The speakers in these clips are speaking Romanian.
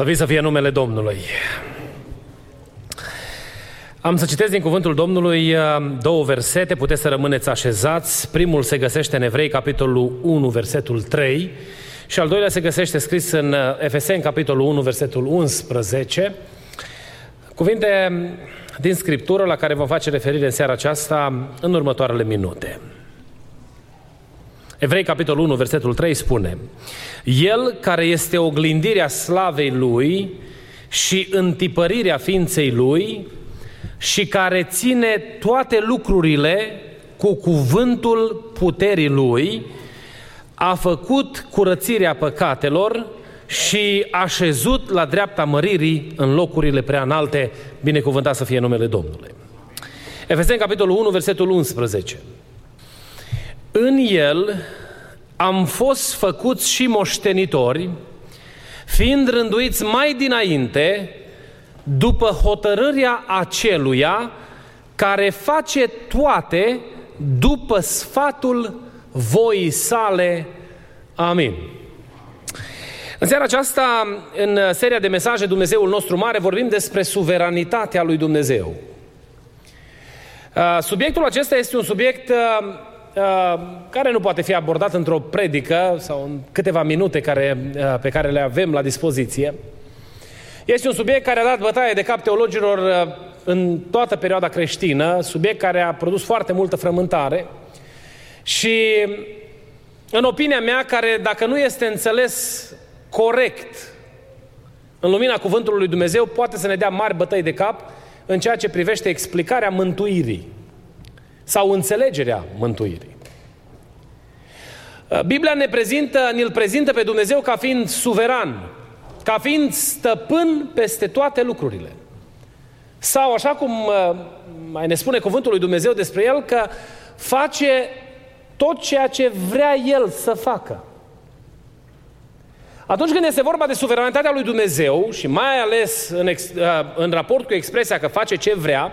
Slăvit să fie numele Domnului! Am să citesc din cuvântul Domnului uh, două versete, puteți să rămâneți așezați. Primul se găsește în Evrei, capitolul 1, versetul 3, și al doilea se găsește scris în uh, Efeseni, capitolul 1, versetul 11. Cuvinte din Scriptură la care vom face referire în seara aceasta în următoarele minute. Evrei, capitolul 1, versetul 3 spune El care este oglindirea slavei Lui și întipărirea ființei Lui și care ține toate lucrurile cu cuvântul puterii Lui, a făcut curățirea păcatelor și a șezut la dreapta măririi în locurile prea înalte, binecuvântat să fie numele Domnului. Efeseni, capitolul 1, versetul 11. În el am fost făcuți și moștenitori, fiind rânduiți mai dinainte, după hotărârea aceluia care face toate după sfatul voii sale. Amin. În seara aceasta, în seria de mesaje Dumnezeul nostru mare, vorbim despre suveranitatea lui Dumnezeu. Subiectul acesta este un subiect Uh, care nu poate fi abordat într-o predică sau în câteva minute care, uh, pe care le avem la dispoziție. Este un subiect care a dat bătaie de cap teologilor uh, în toată perioada creștină, subiect care a produs foarte multă frământare și, în opinia mea, care dacă nu este înțeles corect în lumina cuvântului lui Dumnezeu, poate să ne dea mari bătăi de cap în ceea ce privește explicarea mântuirii sau înțelegerea mântuirii. Uh, Biblia ne prezintă, ne-l prezintă pe Dumnezeu ca fiind suveran, ca fiind stăpân peste toate lucrurile. Sau, așa cum uh, mai ne spune cuvântul lui Dumnezeu despre el, că face tot ceea ce vrea el să facă. Atunci când este vorba de suveranitatea lui Dumnezeu și mai ales în, ex, uh, în raport cu expresia că face ce vrea,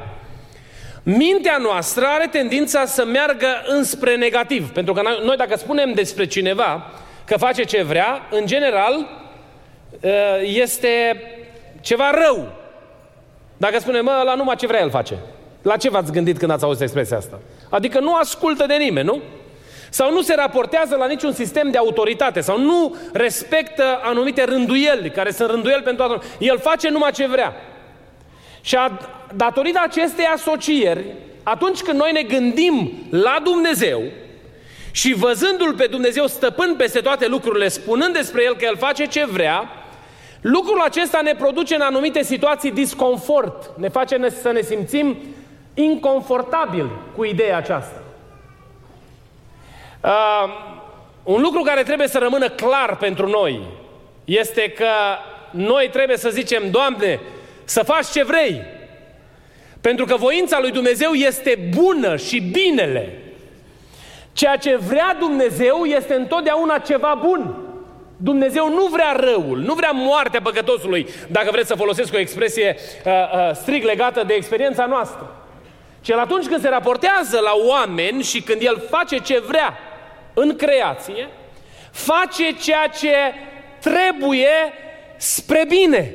Mintea noastră are tendința să meargă înspre negativ. Pentru că noi dacă spunem despre cineva că face ce vrea, în general ă, este ceva rău. Dacă spunem, mă, la numai ce vrea el face. La ce v-ați gândit când ați auzit expresia asta? Adică nu ascultă de nimeni, nu? Sau nu se raportează la niciun sistem de autoritate, sau nu respectă anumite rânduieli, care sunt rânduieli pentru toată El face numai ce vrea. Și a, datorită acestei asocieri, atunci când noi ne gândim la Dumnezeu și văzându-L pe Dumnezeu stăpân peste toate lucrurile, spunând despre El că El face ce vrea, lucrul acesta ne produce în anumite situații disconfort, ne face să ne simțim inconfortabil cu ideea aceasta. Uh, un lucru care trebuie să rămână clar pentru noi este că noi trebuie să zicem, Doamne, să faci ce vrei. Pentru că voința lui Dumnezeu este bună și binele. Ceea ce vrea Dumnezeu este întotdeauna ceva bun. Dumnezeu nu vrea răul, nu vrea moartea păcătosului, dacă vreți să folosesc o expresie uh, uh, strict legată de experiența noastră. Cel atunci când se raportează la oameni și când El face ce vrea în creație, face ceea ce trebuie spre bine.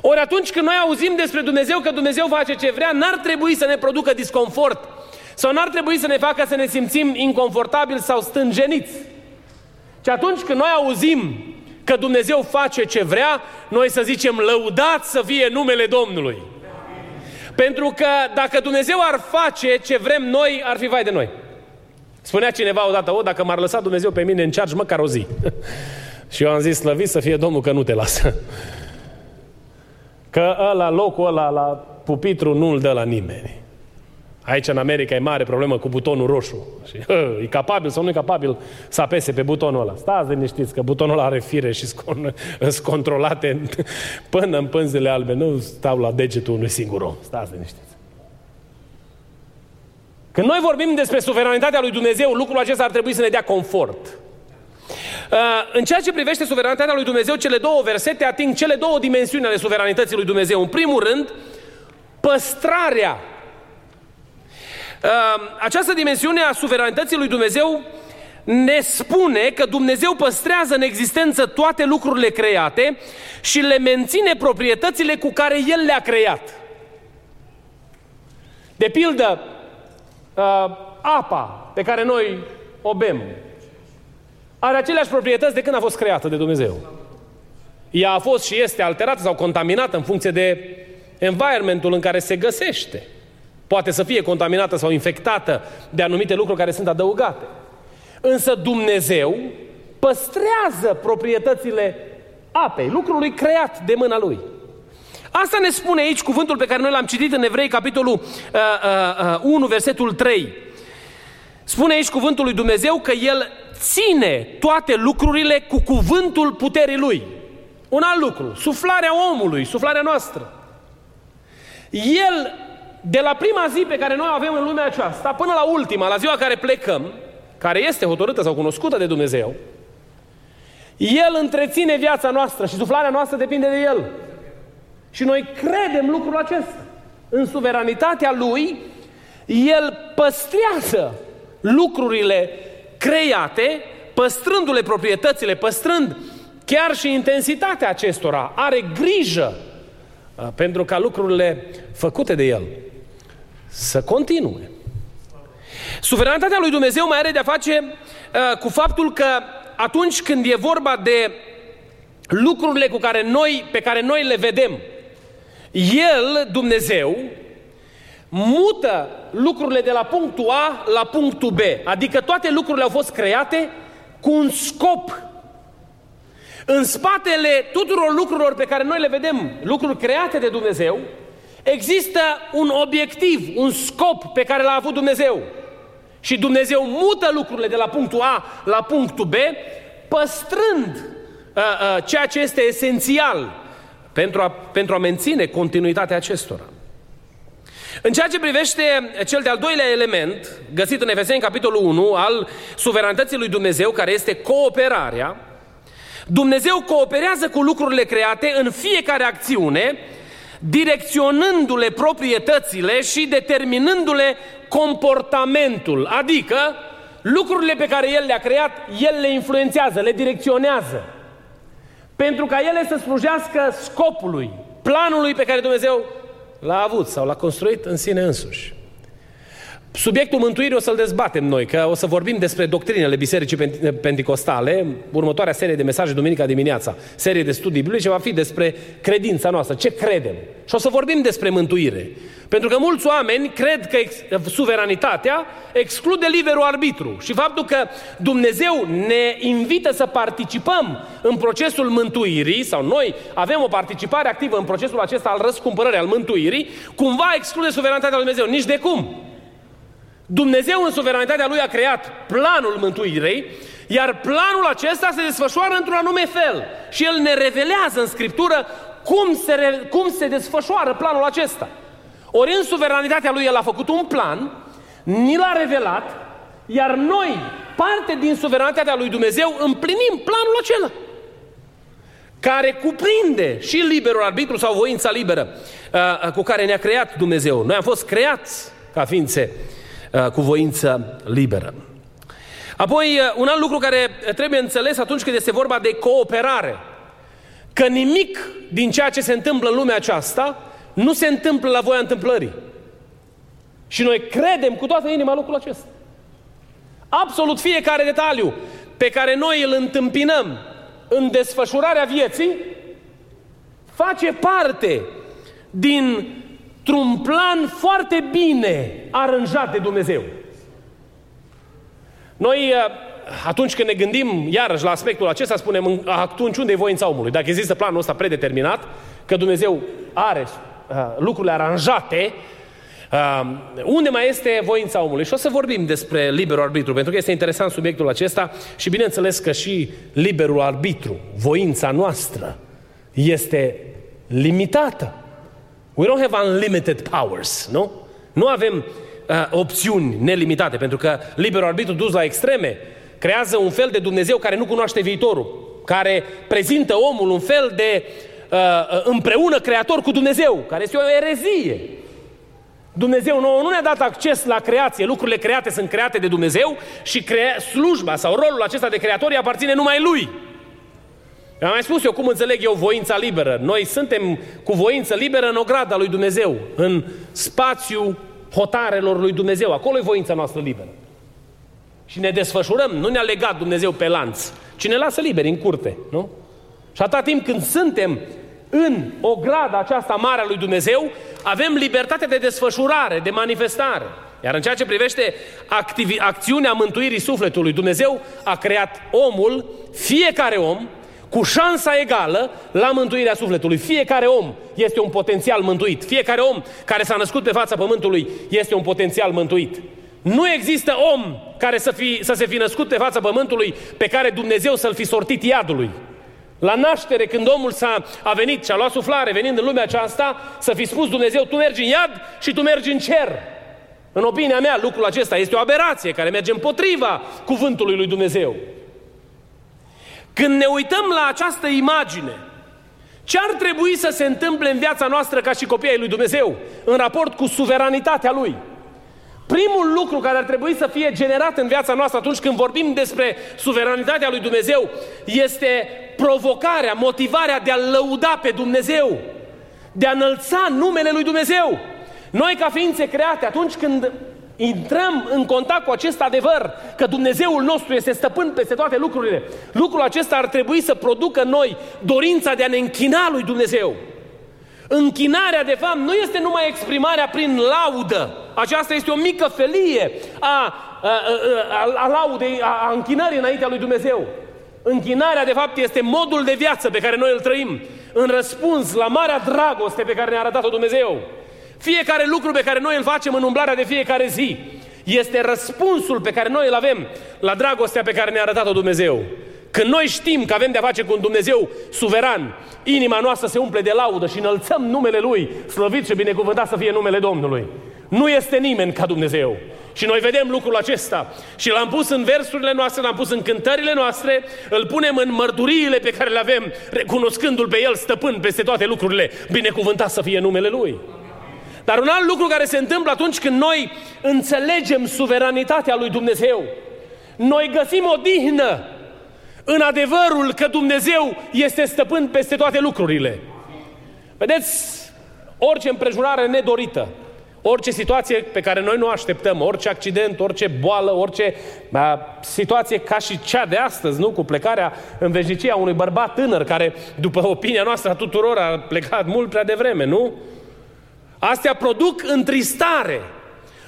Ori atunci când noi auzim despre Dumnezeu că Dumnezeu face ce vrea, n-ar trebui să ne producă disconfort sau n-ar trebui să ne facă să ne simțim inconfortabili sau stânjeniți. Și atunci când noi auzim că Dumnezeu face ce vrea, noi să zicem lăudat să fie numele Domnului. Pentru că dacă Dumnezeu ar face ce vrem noi, ar fi vai de noi. Spunea cineva odată, o, dacă m-ar lăsa Dumnezeu pe mine în charge măcar o zi. Și eu am zis, slăvit să fie Domnul că nu te lasă. Că ăla, locul ăla la pupitru nu-l dă la nimeni. Aici în America e mare problemă cu butonul roșu. Și, hă, e capabil sau nu e capabil să apese pe butonul ăla. Stați liniștiți că butonul ăla are fire și sunt controlate până în pânzele albe. Nu stau la degetul unui singur om. Stați liniștiți. Când noi vorbim despre suveranitatea lui Dumnezeu, lucrul acesta ar trebui să ne dea confort. Uh, în ceea ce privește suveranitatea lui Dumnezeu, cele două versete ating cele două dimensiuni ale suveranității lui Dumnezeu. În primul rând, păstrarea. Uh, această dimensiune a suveranității lui Dumnezeu ne spune că Dumnezeu păstrează în existență toate lucrurile create și le menține proprietățile cu care El le-a creat. De pildă, uh, apa pe care noi o bem are aceleași proprietăți de când a fost creată de Dumnezeu. Ea a fost și este alterată sau contaminată în funcție de environmentul în care se găsește. Poate să fie contaminată sau infectată de anumite lucruri care sunt adăugate. Însă Dumnezeu păstrează proprietățile apei, lucrului creat de mâna Lui. Asta ne spune aici cuvântul pe care noi l-am citit în Evrei, capitolul uh, uh, uh, 1, versetul 3. Spune aici cuvântul lui Dumnezeu că El ține toate lucrurile cu cuvântul puterii Lui. Un alt lucru, suflarea omului, suflarea noastră. El, de la prima zi pe care noi o avem în lumea aceasta, până la ultima, la ziua care plecăm, care este hotărâtă sau cunoscută de Dumnezeu, El întreține viața noastră și suflarea noastră depinde de El. Și noi credem lucrul acesta. În suveranitatea Lui, El păstrează lucrurile create, păstrându-le proprietățile, păstrând chiar și intensitatea acestora. Are grijă uh, pentru ca lucrurile făcute de El să continue. Suveranitatea lui Dumnezeu mai are de-a face uh, cu faptul că atunci când e vorba de lucrurile cu care noi, pe care noi le vedem, El, Dumnezeu, mută lucrurile de la punctul A la punctul B. Adică toate lucrurile au fost create cu un scop. În spatele tuturor lucrurilor pe care noi le vedem, lucruri create de Dumnezeu, există un obiectiv, un scop pe care l-a avut Dumnezeu. Și Dumnezeu mută lucrurile de la punctul A la punctul B, păstrând uh, uh, ceea ce este esențial pentru a, pentru a menține continuitatea acestora. În ceea ce privește cel de-al doilea element, găsit în Efeseni, capitolul 1, al suveranității lui Dumnezeu, care este cooperarea, Dumnezeu cooperează cu lucrurile create în fiecare acțiune, direcționându-le proprietățile și determinându-le comportamentul. Adică, lucrurile pe care El le-a creat, El le influențează, le direcționează. Pentru ca ele să slujească scopului, planului pe care Dumnezeu l-a avut sau l-a construit în sine însuși. Subiectul mântuirii o să-l dezbatem noi, că o să vorbim despre doctrinele Bisericii Pentecostale, următoarea serie de mesaje duminica dimineața, serie de studii biblice, va fi despre credința noastră, ce credem. Și o să vorbim despre mântuire. Pentru că mulți oameni cred că ex- suveranitatea exclude liberul arbitru și faptul că Dumnezeu ne invită să participăm în procesul mântuirii, sau noi avem o participare activă în procesul acesta al răscumpărării, al mântuirii, cumva exclude suveranitatea lui Dumnezeu. Nici de cum. Dumnezeu în suveranitatea Lui a creat planul mântuirei, iar planul acesta se desfășoară într-un anume fel. Și El ne revelează în Scriptură cum se, re, cum se desfășoară planul acesta. Ori în suveranitatea Lui El a făcut un plan, ni l-a revelat, iar noi, parte din suveranitatea Lui Dumnezeu, împlinim planul acela care cuprinde și liberul arbitru sau voința liberă uh, uh, cu care ne-a creat Dumnezeu. Noi am fost creați ca ființe Uh, cu voință liberă. Apoi, uh, un alt lucru care trebuie înțeles atunci când este vorba de cooperare, că nimic din ceea ce se întâmplă în lumea aceasta nu se întâmplă la voia întâmplării. Și noi credem cu toată inima lucrul acesta. Absolut fiecare detaliu pe care noi îl întâmpinăm în desfășurarea vieții face parte din într-un plan foarte bine aranjat de Dumnezeu. Noi, uh, atunci când ne gândim iarăși la aspectul acesta, spunem atunci unde e voința omului? Dacă există planul ăsta predeterminat, că Dumnezeu are uh, lucrurile aranjate, Uh, unde mai este voința omului? Și o să vorbim despre liberul arbitru, pentru că este interesant subiectul acesta și bineînțeles că și liberul arbitru, voința noastră, este limitată. We don't have unlimited powers, nu? Nu avem uh, opțiuni nelimitate, pentru că liberul arbitru dus la extreme creează un fel de Dumnezeu care nu cunoaște viitorul, care prezintă omul un fel de uh, uh împreună creator cu Dumnezeu, care este o erezie. Dumnezeu nouă nu ne-a dat acces la creație, lucrurile create sunt create de Dumnezeu și crea- slujba sau rolul acesta de creator aparține numai Lui. Am mai spus eu cum înțeleg eu voința liberă. Noi suntem cu voință liberă în ograda lui Dumnezeu, în spațiu hotarelor lui Dumnezeu. Acolo e voința noastră liberă. Și ne desfășurăm, nu ne-a legat Dumnezeu pe lanț, ci ne lasă liberi în curte, nu? Și atâta timp când suntem în o gradă aceasta mare a lui Dumnezeu, avem libertate de desfășurare, de manifestare. Iar în ceea ce privește activi- acțiunea mântuirii sufletului, Dumnezeu a creat omul, fiecare om, cu șansa egală la mântuirea sufletului. Fiecare om este un potențial mântuit. Fiecare om care s-a născut pe fața pământului este un potențial mântuit. Nu există om care să, fi, să se fi născut pe fața pământului pe care Dumnezeu să-l fi sortit iadului. La naștere, când omul s-a a venit și a luat suflare venind în lumea aceasta, să fi spus Dumnezeu, tu mergi în iad și tu mergi în cer. În opinia mea, lucrul acesta este o aberație care merge împotriva cuvântului lui Dumnezeu. Când ne uităm la această imagine, ce ar trebui să se întâmple în viața noastră ca și copiii lui Dumnezeu, în raport cu suveranitatea Lui? Primul lucru care ar trebui să fie generat în viața noastră atunci când vorbim despre suveranitatea lui Dumnezeu este provocarea, motivarea de a lăuda pe Dumnezeu, de a înălța numele lui Dumnezeu. Noi ca ființe create, atunci când intrăm în contact cu acest adevăr că Dumnezeul nostru este stăpân peste toate lucrurile, lucrul acesta ar trebui să producă noi dorința de a ne închina lui Dumnezeu. Închinarea, de fapt, nu este numai exprimarea prin laudă. Aceasta este o mică felie a, a, a, a laudei, a, a închinării înaintea lui Dumnezeu. Închinarea, de fapt, este modul de viață pe care noi îl trăim în răspuns la marea dragoste pe care ne-a arătat-o Dumnezeu. Fiecare lucru pe care noi îl facem în umblarea de fiecare zi este răspunsul pe care noi îl avem la dragostea pe care ne-a arătat-o Dumnezeu. Când noi știm că avem de-a face cu un Dumnezeu suveran, inima noastră se umple de laudă și înălțăm numele Lui, slăvit și binecuvântat să fie numele Domnului. Nu este nimeni ca Dumnezeu. Și noi vedem lucrul acesta și l-am pus în versurile noastre, l-am pus în cântările noastre, îl punem în mărturiile pe care le avem, recunoscându-L pe El stăpân peste toate lucrurile, binecuvântat să fie numele Lui. Dar un alt lucru care se întâmplă atunci când noi înțelegem suveranitatea lui Dumnezeu, noi găsim o dihnă în adevărul că Dumnezeu este stăpân peste toate lucrurile. Vedeți, orice împrejurare nedorită, orice situație pe care noi nu așteptăm, orice accident, orice boală, orice a, situație ca și cea de astăzi, nu? Cu plecarea în veșnicia unui bărbat tânăr care, după opinia noastră a tuturor, a plecat mult prea devreme, nu? Astea produc întristare,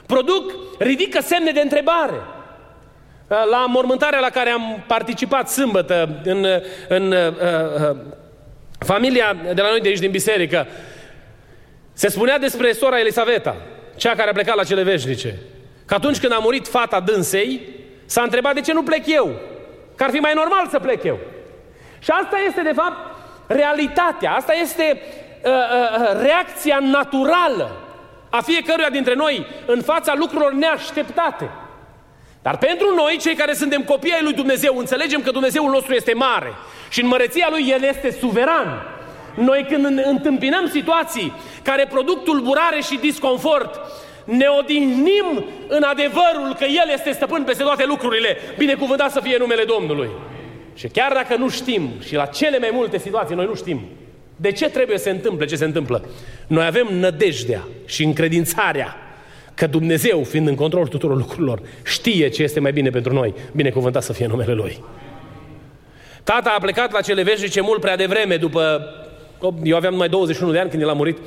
produc, ridică semne de întrebare. La mormântarea la care am participat sâmbătă în, în uh, uh, familia de la noi de aici din biserică, se spunea despre sora Elisaveta, cea care a plecat la cele veșnice, că atunci când a murit fata dânsei, s-a întrebat de ce nu plec eu, că ar fi mai normal să plec eu. Și asta este, de fapt, realitatea, asta este uh, uh, reacția naturală a fiecăruia dintre noi în fața lucrurilor neașteptate. Dar pentru noi, cei care suntem copii ai lui Dumnezeu, înțelegem că Dumnezeul nostru este mare și în măreția lui El este suveran. Noi când întâmpinăm situații care produc tulburare și disconfort, ne odihnim în adevărul că El este stăpân peste toate lucrurile. Binecuvântat să fie numele Domnului. Și chiar dacă nu știm, și la cele mai multe situații noi nu știm, de ce trebuie să se întâmple ce se întâmplă? Noi avem nădejdea și încredințarea că Dumnezeu, fiind în control tuturor lucrurilor, știe ce este mai bine pentru noi. Binecuvântat să fie numele Lui. Tata a plecat la cele veșnice mult prea devreme, după... Eu aveam numai 21 de ani când el a murit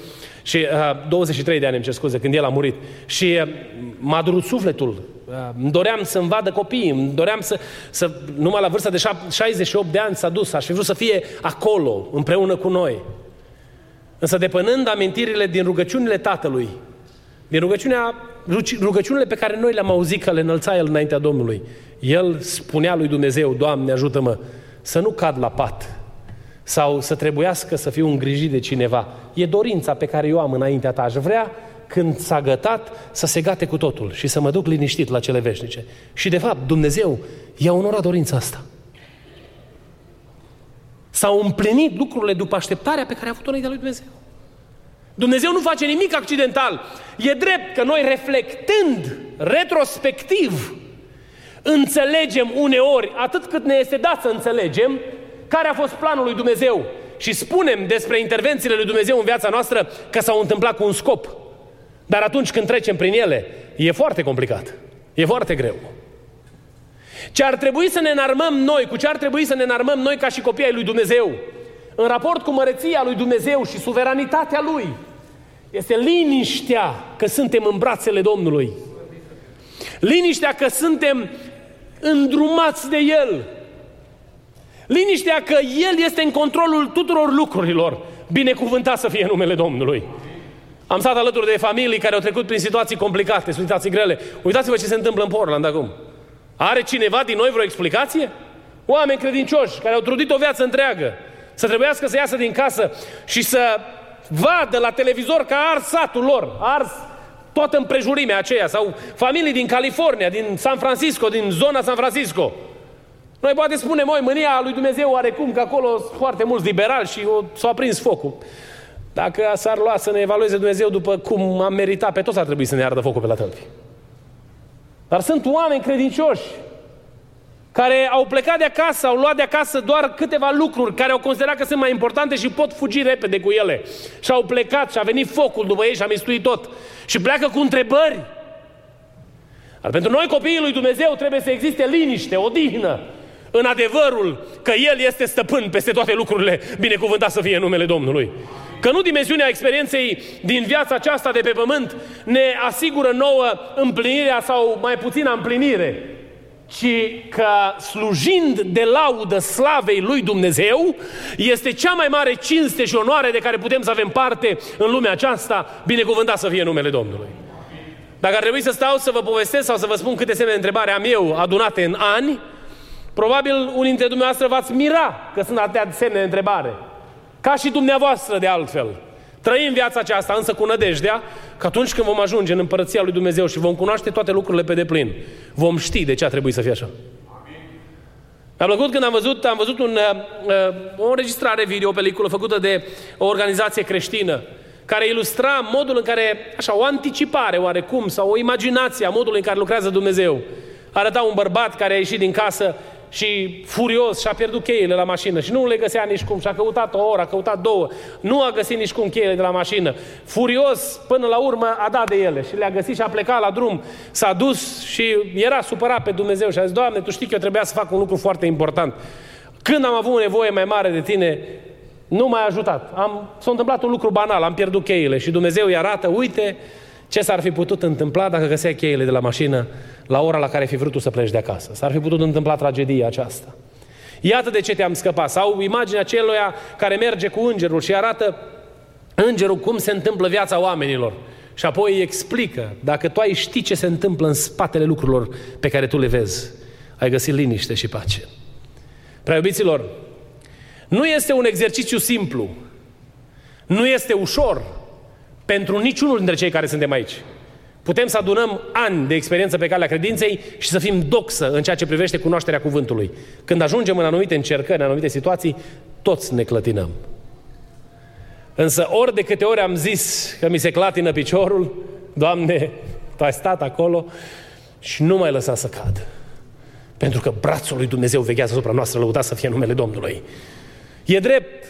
și uh, 23 de ani, îmi cer scuze, când el a murit. Și uh, m-a durut sufletul. Uh, îmi doream să-mi vadă copiii, îmi doream să, să... Numai la vârsta de 68 de ani s-a dus, aș fi vrut să fie acolo, împreună cu noi. Însă depănând amintirile din rugăciunile tatălui, din rugăciunea, rugăciunile pe care noi le-am auzit că le înălța El înaintea Domnului. El spunea lui Dumnezeu, Doamne, ajută-mă să nu cad la pat sau să trebuiască să fiu îngrijit de cineva. E dorința pe care eu am înaintea ta. Aș vrea când s-a gătat, să se gate cu totul și să mă duc liniștit la cele veșnice. Și de fapt, Dumnezeu i-a onorat dorința asta. S-au împlinit lucrurile după așteptarea pe care a avut-o înaintea lui Dumnezeu. Dumnezeu nu face nimic accidental. E drept că noi reflectând retrospectiv înțelegem uneori, atât cât ne este dat să înțelegem, care a fost planul lui Dumnezeu și spunem despre intervențiile lui Dumnezeu în viața noastră că s-au întâmplat cu un scop. Dar atunci când trecem prin ele, e foarte complicat. E foarte greu. Ce ar trebui să ne înarmăm noi, cu ce ar trebui să ne înarmăm noi ca și copii ai lui Dumnezeu, în raport cu măreția lui Dumnezeu și suveranitatea lui, este liniștea că suntem în brațele Domnului. Liniștea că suntem îndrumați de El. Liniștea că El este în controlul tuturor lucrurilor. Binecuvântat să fie numele Domnului. Am stat alături de familii care au trecut prin situații complicate, situații grele. Uitați-vă ce se întâmplă în Portland acum. Are cineva din noi vreo explicație? Oameni credincioși care au trudit o viață întreagă să trebuiască să iasă din casă și să vadă la televizor că a ars satul lor, a ars toată împrejurimea aceea, sau familii din California, din San Francisco, din zona San Francisco. Noi poate spunem, oi, mânia lui Dumnezeu oarecum, că acolo sunt foarte mulți liberali și s-a aprins focul. Dacă s-ar lua să ne evalueze Dumnezeu după cum am meritat pe toți, ar trebui să ne ardă focul pe la tălpi. Dar sunt oameni credincioși care au plecat de acasă, au luat de acasă doar câteva lucruri care au considerat că sunt mai importante și pot fugi repede cu ele. Și au plecat și a venit focul după ei și a mistuit tot. Și pleacă cu întrebări. Dar pentru noi copiii lui Dumnezeu trebuie să existe liniște, odihnă, în adevărul că El este stăpân peste toate lucrurile, binecuvântat să fie numele Domnului. Că nu dimensiunea experienței din viața aceasta de pe pământ ne asigură nouă împlinirea sau mai puțină împlinire, ci că slujind de laudă slavei lui Dumnezeu, este cea mai mare cinste și onoare de care putem să avem parte în lumea aceasta, binecuvântat să fie numele Domnului. Dacă ar trebui să stau să vă povestesc sau să vă spun câte semne de întrebare am eu adunate în ani, probabil unii dintre dumneavoastră v-ați mira că sunt atâtea semne de întrebare. Ca și dumneavoastră de altfel. Trăim viața aceasta însă cu nădejdea că atunci când vom ajunge în împărăția lui Dumnezeu și vom cunoaște toate lucrurile pe deplin, vom ști de ce a trebuit să fie așa. Mi-a plăcut când am văzut, am văzut un, uh, uh, o înregistrare video, o peliculă făcută de o organizație creștină care ilustra modul în care, așa, o anticipare oarecum sau o imaginație a modului în care lucrează Dumnezeu. Arăta un bărbat care a ieșit din casă și furios și-a pierdut cheile la mașină și nu le găsea nici cum și a căutat o oră, a căutat două, nu a găsit nici cum cheile de la mașină. Furios, până la urmă, a dat de ele și le-a găsit și a plecat la drum. S-a dus și era supărat pe Dumnezeu și a zis, Doamne, Tu știi că eu trebuia să fac un lucru foarte important. Când am avut nevoie mai mare de Tine, nu m-ai ajutat. Am, s-a întâmplat un lucru banal, am pierdut cheile și Dumnezeu îi arată, uite, ce s-ar fi putut întâmpla dacă găsea cheile de la mașină la ora la care fi vrut tu să pleci de acasă? S-ar fi putut întâmpla tragedia aceasta. Iată de ce te-am scăpat. Sau imaginea celuia care merge cu îngerul și arată îngerul cum se întâmplă viața oamenilor. Și apoi îi explică, dacă tu ai ști ce se întâmplă în spatele lucrurilor pe care tu le vezi, ai găsit liniște și pace. Prea iubiților, nu este un exercițiu simplu, nu este ușor pentru niciunul dintre cei care suntem aici. Putem să adunăm ani de experiență pe calea credinței și să fim doxă în ceea ce privește cunoașterea cuvântului. Când ajungem în anumite încercări, în anumite situații, toți ne clătinăm. Însă ori de câte ori am zis că mi se clatină piciorul, Doamne, Tu ai stat acolo și nu mai lăsa să cad. Pentru că brațul lui Dumnezeu veghează asupra noastră, lăudat să fie numele Domnului. E drept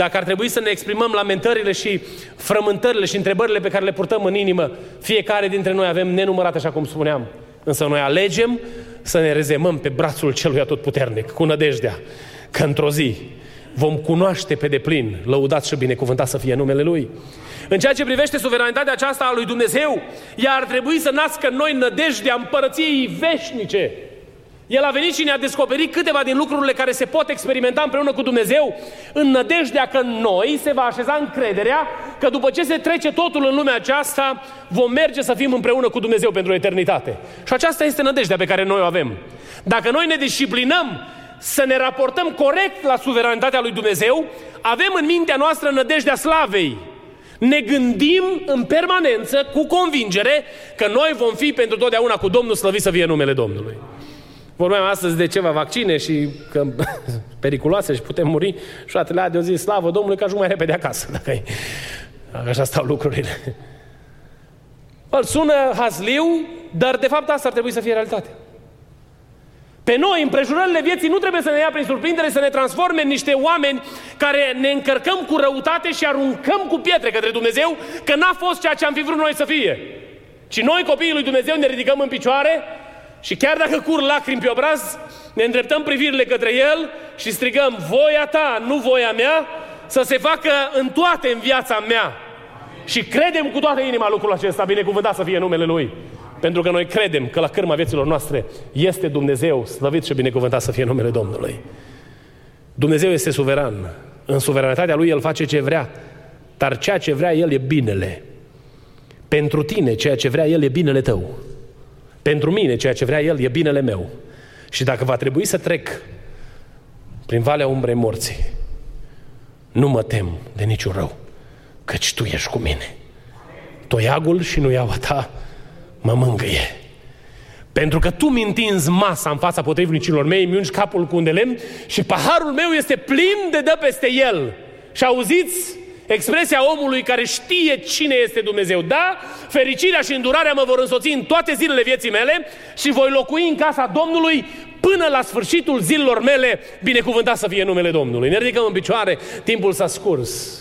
dacă ar trebui să ne exprimăm lamentările și frământările și întrebările pe care le purtăm în inimă, fiecare dintre noi avem nenumărate, așa cum spuneam. Însă noi alegem să ne rezemăm pe brațul celui atotputernic, cu nădejdea, că într-o zi vom cunoaște pe deplin, lăudat și binecuvântat să fie numele Lui. În ceea ce privește suveranitatea aceasta a lui Dumnezeu, ea ar trebui să nască în noi nădejdea împărăției veșnice, el a venit și ne-a descoperit câteva din lucrurile care se pot experimenta împreună cu Dumnezeu în nădejdea că în noi se va așeza încrederea că după ce se trece totul în lumea aceasta, vom merge să fim împreună cu Dumnezeu pentru eternitate. Și aceasta este nădejdea pe care noi o avem. Dacă noi ne disciplinăm să ne raportăm corect la suveranitatea lui Dumnezeu, avem în mintea noastră nădejdea slavei. Ne gândim în permanență, cu convingere, că noi vom fi pentru totdeauna cu Domnul, slăvit să fie numele Domnului. Vorbeam astăzi de ceva vaccine și că periculoase și putem muri. Și fratele de o zi, slavă Domnului, că ajung mai repede acasă, dacă, e, dacă așa stau lucrurile. Îl sună hazliu, dar de fapt asta ar trebui să fie realitate. Pe noi, împrejurările vieții, nu trebuie să ne ia prin surprindere, să ne transforme în niște oameni care ne încărcăm cu răutate și aruncăm cu pietre către Dumnezeu, că n-a fost ceea ce am fi vrut noi să fie. Și noi, copiii lui Dumnezeu, ne ridicăm în picioare și chiar dacă cur lacrimi pe obraz, ne îndreptăm privirile către El și strigăm, voia ta, nu voia mea, să se facă în toate în viața mea. Și credem cu toată inima lucrul acesta, binecuvântat să fie numele Lui. Pentru că noi credem că la cârma vieților noastre este Dumnezeu, slăvit și binecuvântat să fie numele Domnului. Dumnezeu este suveran. În suveranitatea Lui El face ce vrea, dar ceea ce vrea El e binele. Pentru tine, ceea ce vrea El e binele tău. Pentru mine, ceea ce vrea El e binele meu. Și dacă va trebui să trec prin valea umbrei morții, nu mă tem de niciun rău, căci Tu ești cu mine. Toiagul și nuiaua Ta mă mângâie. Pentru că tu mi întinzi masa în fața potrivnicilor mei, mi ungi capul cu un de lemn și paharul meu este plin de dă peste el. Și auziți expresia omului care știe cine este Dumnezeu. Da, fericirea și îndurarea mă vor însoți în toate zilele vieții mele și voi locui în casa Domnului până la sfârșitul zilelor mele, binecuvântat să fie numele Domnului. Ne ridicăm în picioare, timpul s-a scurs.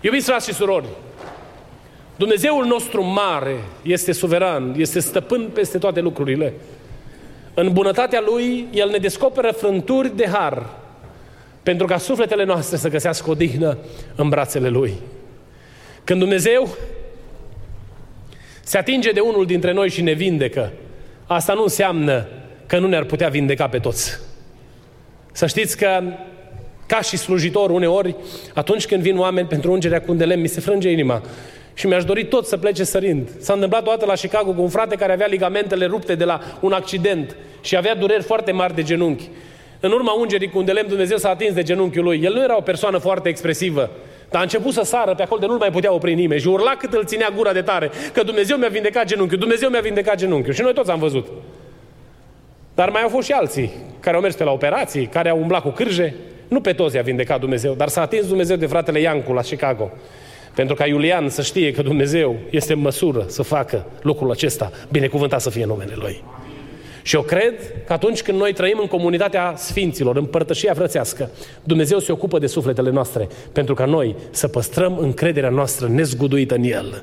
Iubiți frați și surori, Dumnezeul nostru mare este suveran, este stăpân peste toate lucrurile. În bunătatea Lui, El ne descoperă frânturi de har pentru ca sufletele noastre să găsească o dihnă în brațele Lui. Când Dumnezeu se atinge de unul dintre noi și ne vindecă, asta nu înseamnă că nu ne-ar putea vindeca pe toți. Să știți că ca și slujitor uneori, atunci când vin oameni pentru ungerea cu un de lemn, mi se frânge inima. Și mi-aș dori tot să plece sărind. S-a întâmplat o dată la Chicago cu un frate care avea ligamentele rupte de la un accident și avea dureri foarte mari de genunchi. În urma ungerii cu un de lemn, Dumnezeu s-a atins de genunchiul lui. El nu era o persoană foarte expresivă, dar a început să sară pe acolo de nu mai putea opri nimeni și urla cât îl ținea gura de tare, că Dumnezeu mi-a vindecat genunchiul, Dumnezeu mi-a vindecat genunchiul. Și noi toți am văzut. Dar mai au fost și alții care au mers pe la operații, care au umblat cu cârje. Nu pe toți i-a vindecat Dumnezeu, dar s-a atins Dumnezeu de fratele Iancu la Chicago. Pentru ca Iulian să știe că Dumnezeu este în măsură să facă lucrul acesta, binecuvântat să fie numele Lui. Și eu cred că atunci când noi trăim în comunitatea Sfinților, în părtășia frățească, Dumnezeu se ocupă de sufletele noastre, pentru ca noi să păstrăm încrederea noastră nezguduită în El.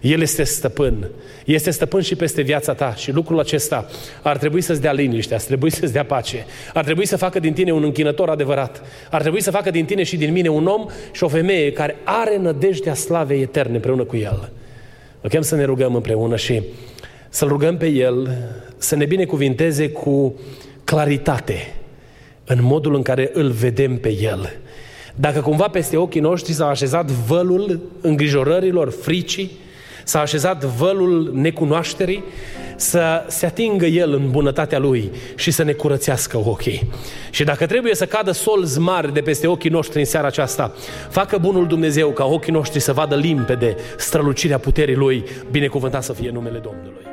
El este stăpân. Este stăpân și peste viața ta și lucrul acesta ar trebui să-ți dea liniște, ar trebui să-ți dea pace, ar trebui să facă din tine un închinător adevărat, ar trebui să facă din tine și din mine un om și o femeie care are nădejdea slavei eterne împreună cu El. Vă chem să ne rugăm împreună și să-L rugăm pe El să ne binecuvinteze cu claritate în modul în care îl vedem pe El. Dacă cumva peste ochii noștri s-a așezat vălul îngrijorărilor, fricii, s-a așezat vălul necunoașterii, să se atingă El în bunătatea Lui și să ne curățească ochii. Și dacă trebuie să cadă solzi mari de peste ochii noștri în seara aceasta, facă bunul Dumnezeu ca ochii noștri să vadă limpede strălucirea puterii Lui, binecuvântat să fie numele Domnului.